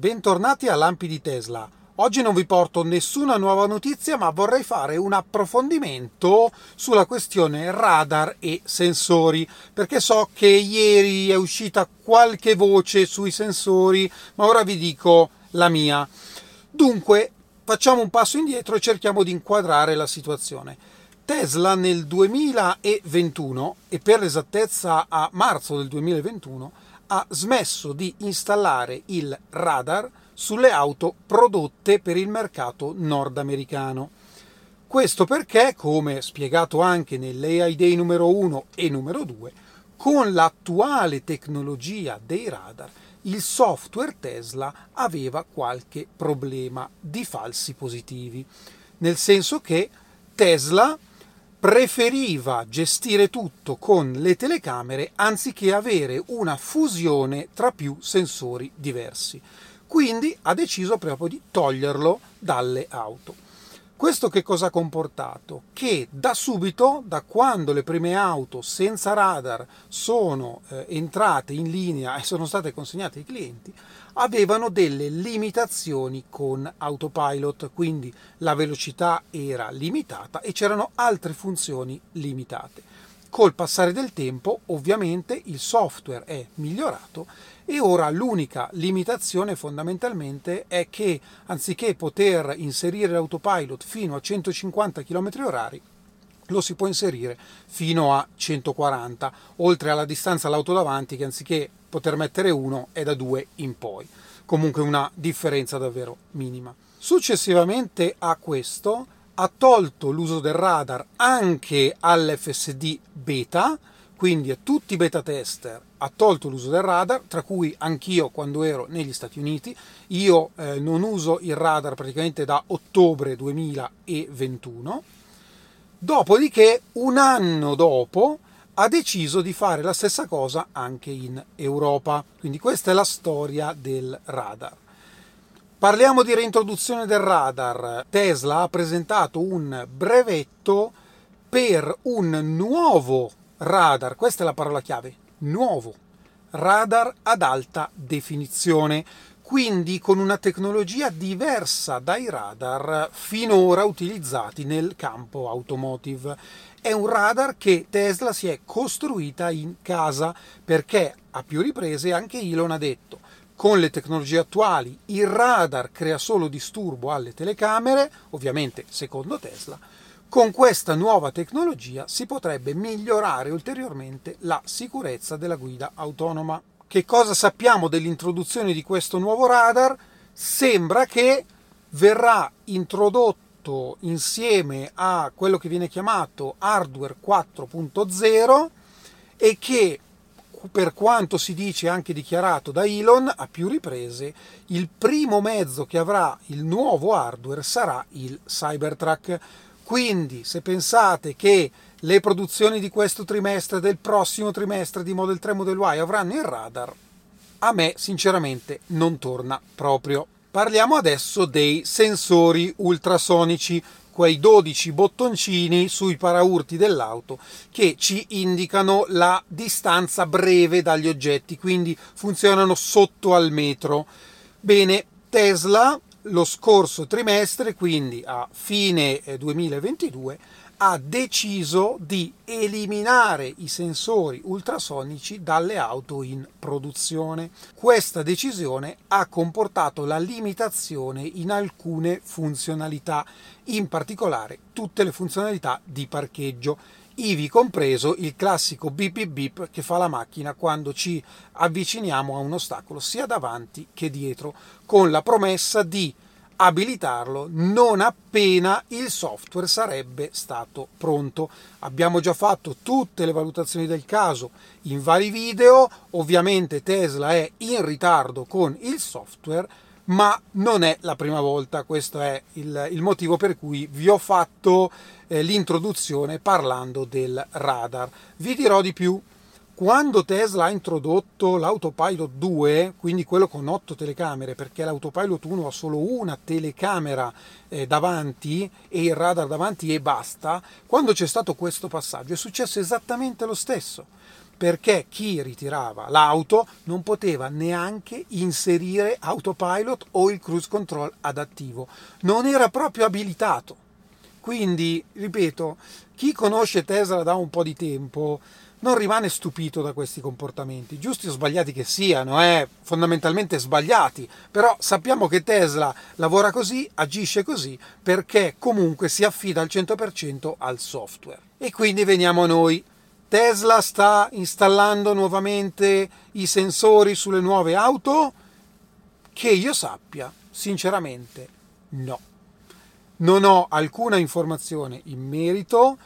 bentornati a Lampi di Tesla. Oggi non vi porto nessuna nuova notizia, ma vorrei fare un approfondimento sulla questione radar e sensori, perché so che ieri è uscita qualche voce sui sensori, ma ora vi dico la mia. Dunque, facciamo un passo indietro e cerchiamo di inquadrare la situazione. Tesla nel 2021, e per l'esattezza a marzo del 2021, ha smesso di installare il radar sulle auto prodotte per il mercato nordamericano. Questo perché, come spiegato anche nell'AI Day numero 1 e numero 2, con l'attuale tecnologia dei radar il software Tesla aveva qualche problema di falsi positivi, nel senso che Tesla preferiva gestire tutto con le telecamere anziché avere una fusione tra più sensori diversi. Quindi ha deciso proprio di toglierlo dalle auto. Questo che cosa ha comportato? Che da subito, da quando le prime auto senza radar sono eh, entrate in linea e sono state consegnate ai clienti, avevano delle limitazioni con autopilot, quindi la velocità era limitata e c'erano altre funzioni limitate. Col passare del tempo, ovviamente, il software è migliorato e ora l'unica limitazione fondamentalmente è che anziché poter inserire l'autopilot fino a 150 km/h, lo si può inserire fino a 140, oltre alla distanza all'auto davanti che anziché poter mettere uno è da due in poi. Comunque una differenza davvero minima. Successivamente a questo ha tolto l'uso del radar anche all'FSD beta, quindi a tutti i beta tester ha tolto l'uso del radar, tra cui anch'io quando ero negli Stati Uniti. Io eh, non uso il radar praticamente da ottobre 2021. Dopodiché, un anno dopo, ha deciso di fare la stessa cosa anche in Europa. Quindi questa è la storia del radar. Parliamo di reintroduzione del radar. Tesla ha presentato un brevetto per un nuovo radar, questa è la parola chiave, nuovo radar ad alta definizione, quindi con una tecnologia diversa dai radar finora utilizzati nel campo automotive. È un radar che Tesla si è costruita in casa perché a più riprese anche Elon ha detto con le tecnologie attuali il radar crea solo disturbo alle telecamere, ovviamente secondo Tesla, con questa nuova tecnologia si potrebbe migliorare ulteriormente la sicurezza della guida autonoma. Che cosa sappiamo dell'introduzione di questo nuovo radar? Sembra che verrà introdotto insieme a quello che viene chiamato hardware 4.0 e che per quanto si dice anche dichiarato da Elon a più riprese, il primo mezzo che avrà il nuovo hardware sarà il Cybertruck. Quindi, se pensate che le produzioni di questo trimestre, del prossimo trimestre di Model 3 Model Y avranno il radar, a me sinceramente non torna proprio. Parliamo adesso dei sensori ultrasonici quei 12 bottoncini sui paraurti dell'auto che ci indicano la distanza breve dagli oggetti, quindi funzionano sotto al metro. Bene, Tesla lo scorso trimestre, quindi a fine 2022, eh, ha deciso di eliminare i sensori ultrasonici dalle auto in produzione. Questa decisione ha comportato la limitazione in alcune funzionalità, in particolare tutte le funzionalità di parcheggio, ivi compreso il classico beep beep beep che fa la macchina quando ci avviciniamo a un ostacolo sia davanti che dietro, con la promessa di abilitarlo non appena il software sarebbe stato pronto. Abbiamo già fatto tutte le valutazioni del caso in vari video, ovviamente Tesla è in ritardo con il software, ma non è la prima volta, questo è il, il motivo per cui vi ho fatto eh, l'introduzione parlando del radar. Vi dirò di più, quando Tesla ha introdotto l'autopilot 2, quindi quello con 8 telecamere, perché l'autopilot 1 ha solo una telecamera eh, davanti e il radar davanti e basta, quando c'è stato questo passaggio è successo esattamente lo stesso. perché chi ritirava l'auto non poteva neanche inserire autopilot o il cruise control adattivo, non era proprio abilitato. Quindi, ripeto, chi conosce Tesla da un po' di tempo non rimane stupito da questi comportamenti, giusti o sbagliati che siano, eh, fondamentalmente sbagliati, però sappiamo che Tesla lavora così, agisce così, perché comunque si affida al 100% al software. E quindi veniamo a noi. Tesla sta installando nuovamente i sensori sulle nuove auto? Che io sappia, sinceramente, no. Non ho alcuna informazione in merito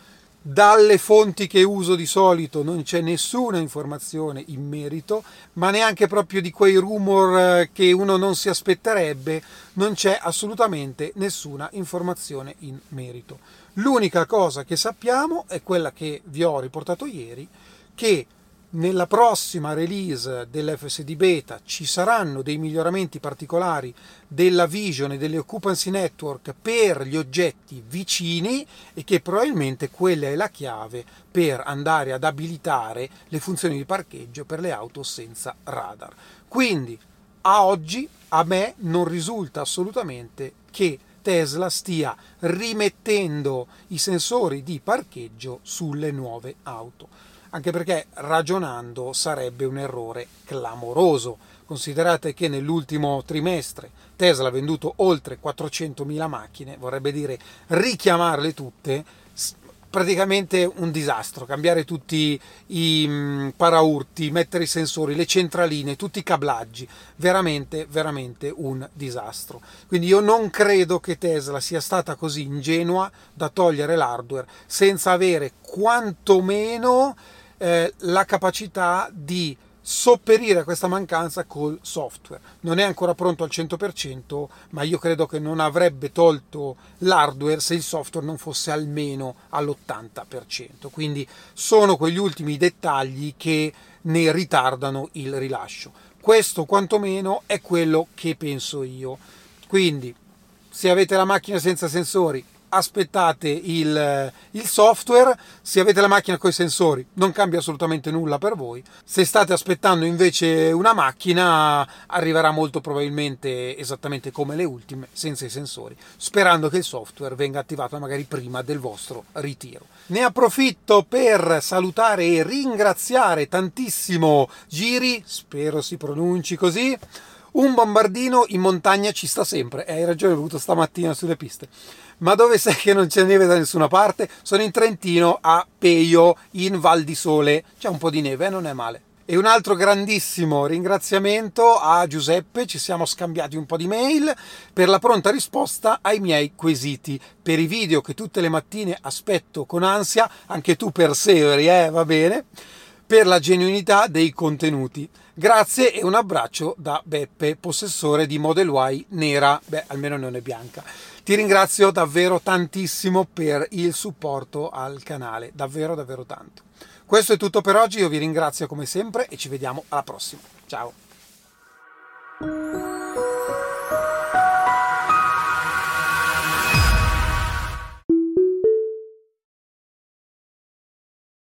dalle fonti che uso di solito non c'è nessuna informazione in merito, ma neanche proprio di quei rumor eh, che uno non si aspetterebbe, non c'è assolutamente nessuna informazione in merito. L'unica cosa che sappiamo è quella che vi ho riportato ieri, che nella prossima release dell'FSD beta ci saranno dei miglioramenti particolari della vision e delle occupancy network per gli oggetti vicini e che probabilmente quella è la chiave per andare ad abilitare le funzioni di parcheggio per le auto senza radar. Quindi a oggi a me non risulta assolutamente che Tesla stia rimettendo i sensori di parcheggio sulle nuove auto anche perché ragionando sarebbe un errore clamoroso. Considerate che nell'ultimo trimestre Tesla ha venduto oltre 400.000 macchine, vorrebbe dire richiamarle tutte, praticamente un disastro, cambiare tutti i mm, paraurti, mettere i sensori, le centraline, tutti i cablaggi, veramente, veramente un disastro. Quindi io non credo che Tesla sia stata così ingenua da togliere l'hardware senza avere quantomeno eh, la capacità di sopperire a questa mancanza col software. Non è ancora pronto al 100%, ma io credo che non avrebbe tolto l'hardware se il software non fosse almeno all'80%. Quindi sono quegli ultimi dettagli che ne ritardano il rilascio. Questo quantomeno è quello che penso io. Quindi se avete la macchina senza sensori aspettate il, il, software, se avete la macchina con i sensori non cambia assolutamente nulla per voi, se state aspettando invece una macchina arriverà molto probabilmente esattamente come le ultime, senza i sensori, sperando che il software venga attivato magari prima del vostro ritiro. Ne approfitto per salutare e ringraziare tantissimo Giri, spero si pronunci così, un bombardino in montagna ci sta sempre, e hai ragione, ho avuto stamattina sulle piste ma dove sai che non c'è neve da nessuna parte? Sono in Trentino, a Peio, in Val di Sole. C'è un po' di neve, eh? non è male. E un altro grandissimo ringraziamento a Giuseppe, ci siamo scambiati un po' di mail per la pronta risposta ai miei quesiti, per i video che tutte le mattine aspetto con ansia, anche tu perseveri, eh, va bene, per la genuinità dei contenuti. Grazie e un abbraccio da Beppe, possessore di Model Y nera, beh almeno non è bianca. Ti ringrazio davvero tantissimo per il supporto al canale, davvero davvero tanto. Questo è tutto per oggi, io vi ringrazio come sempre e ci vediamo alla prossima. Ciao!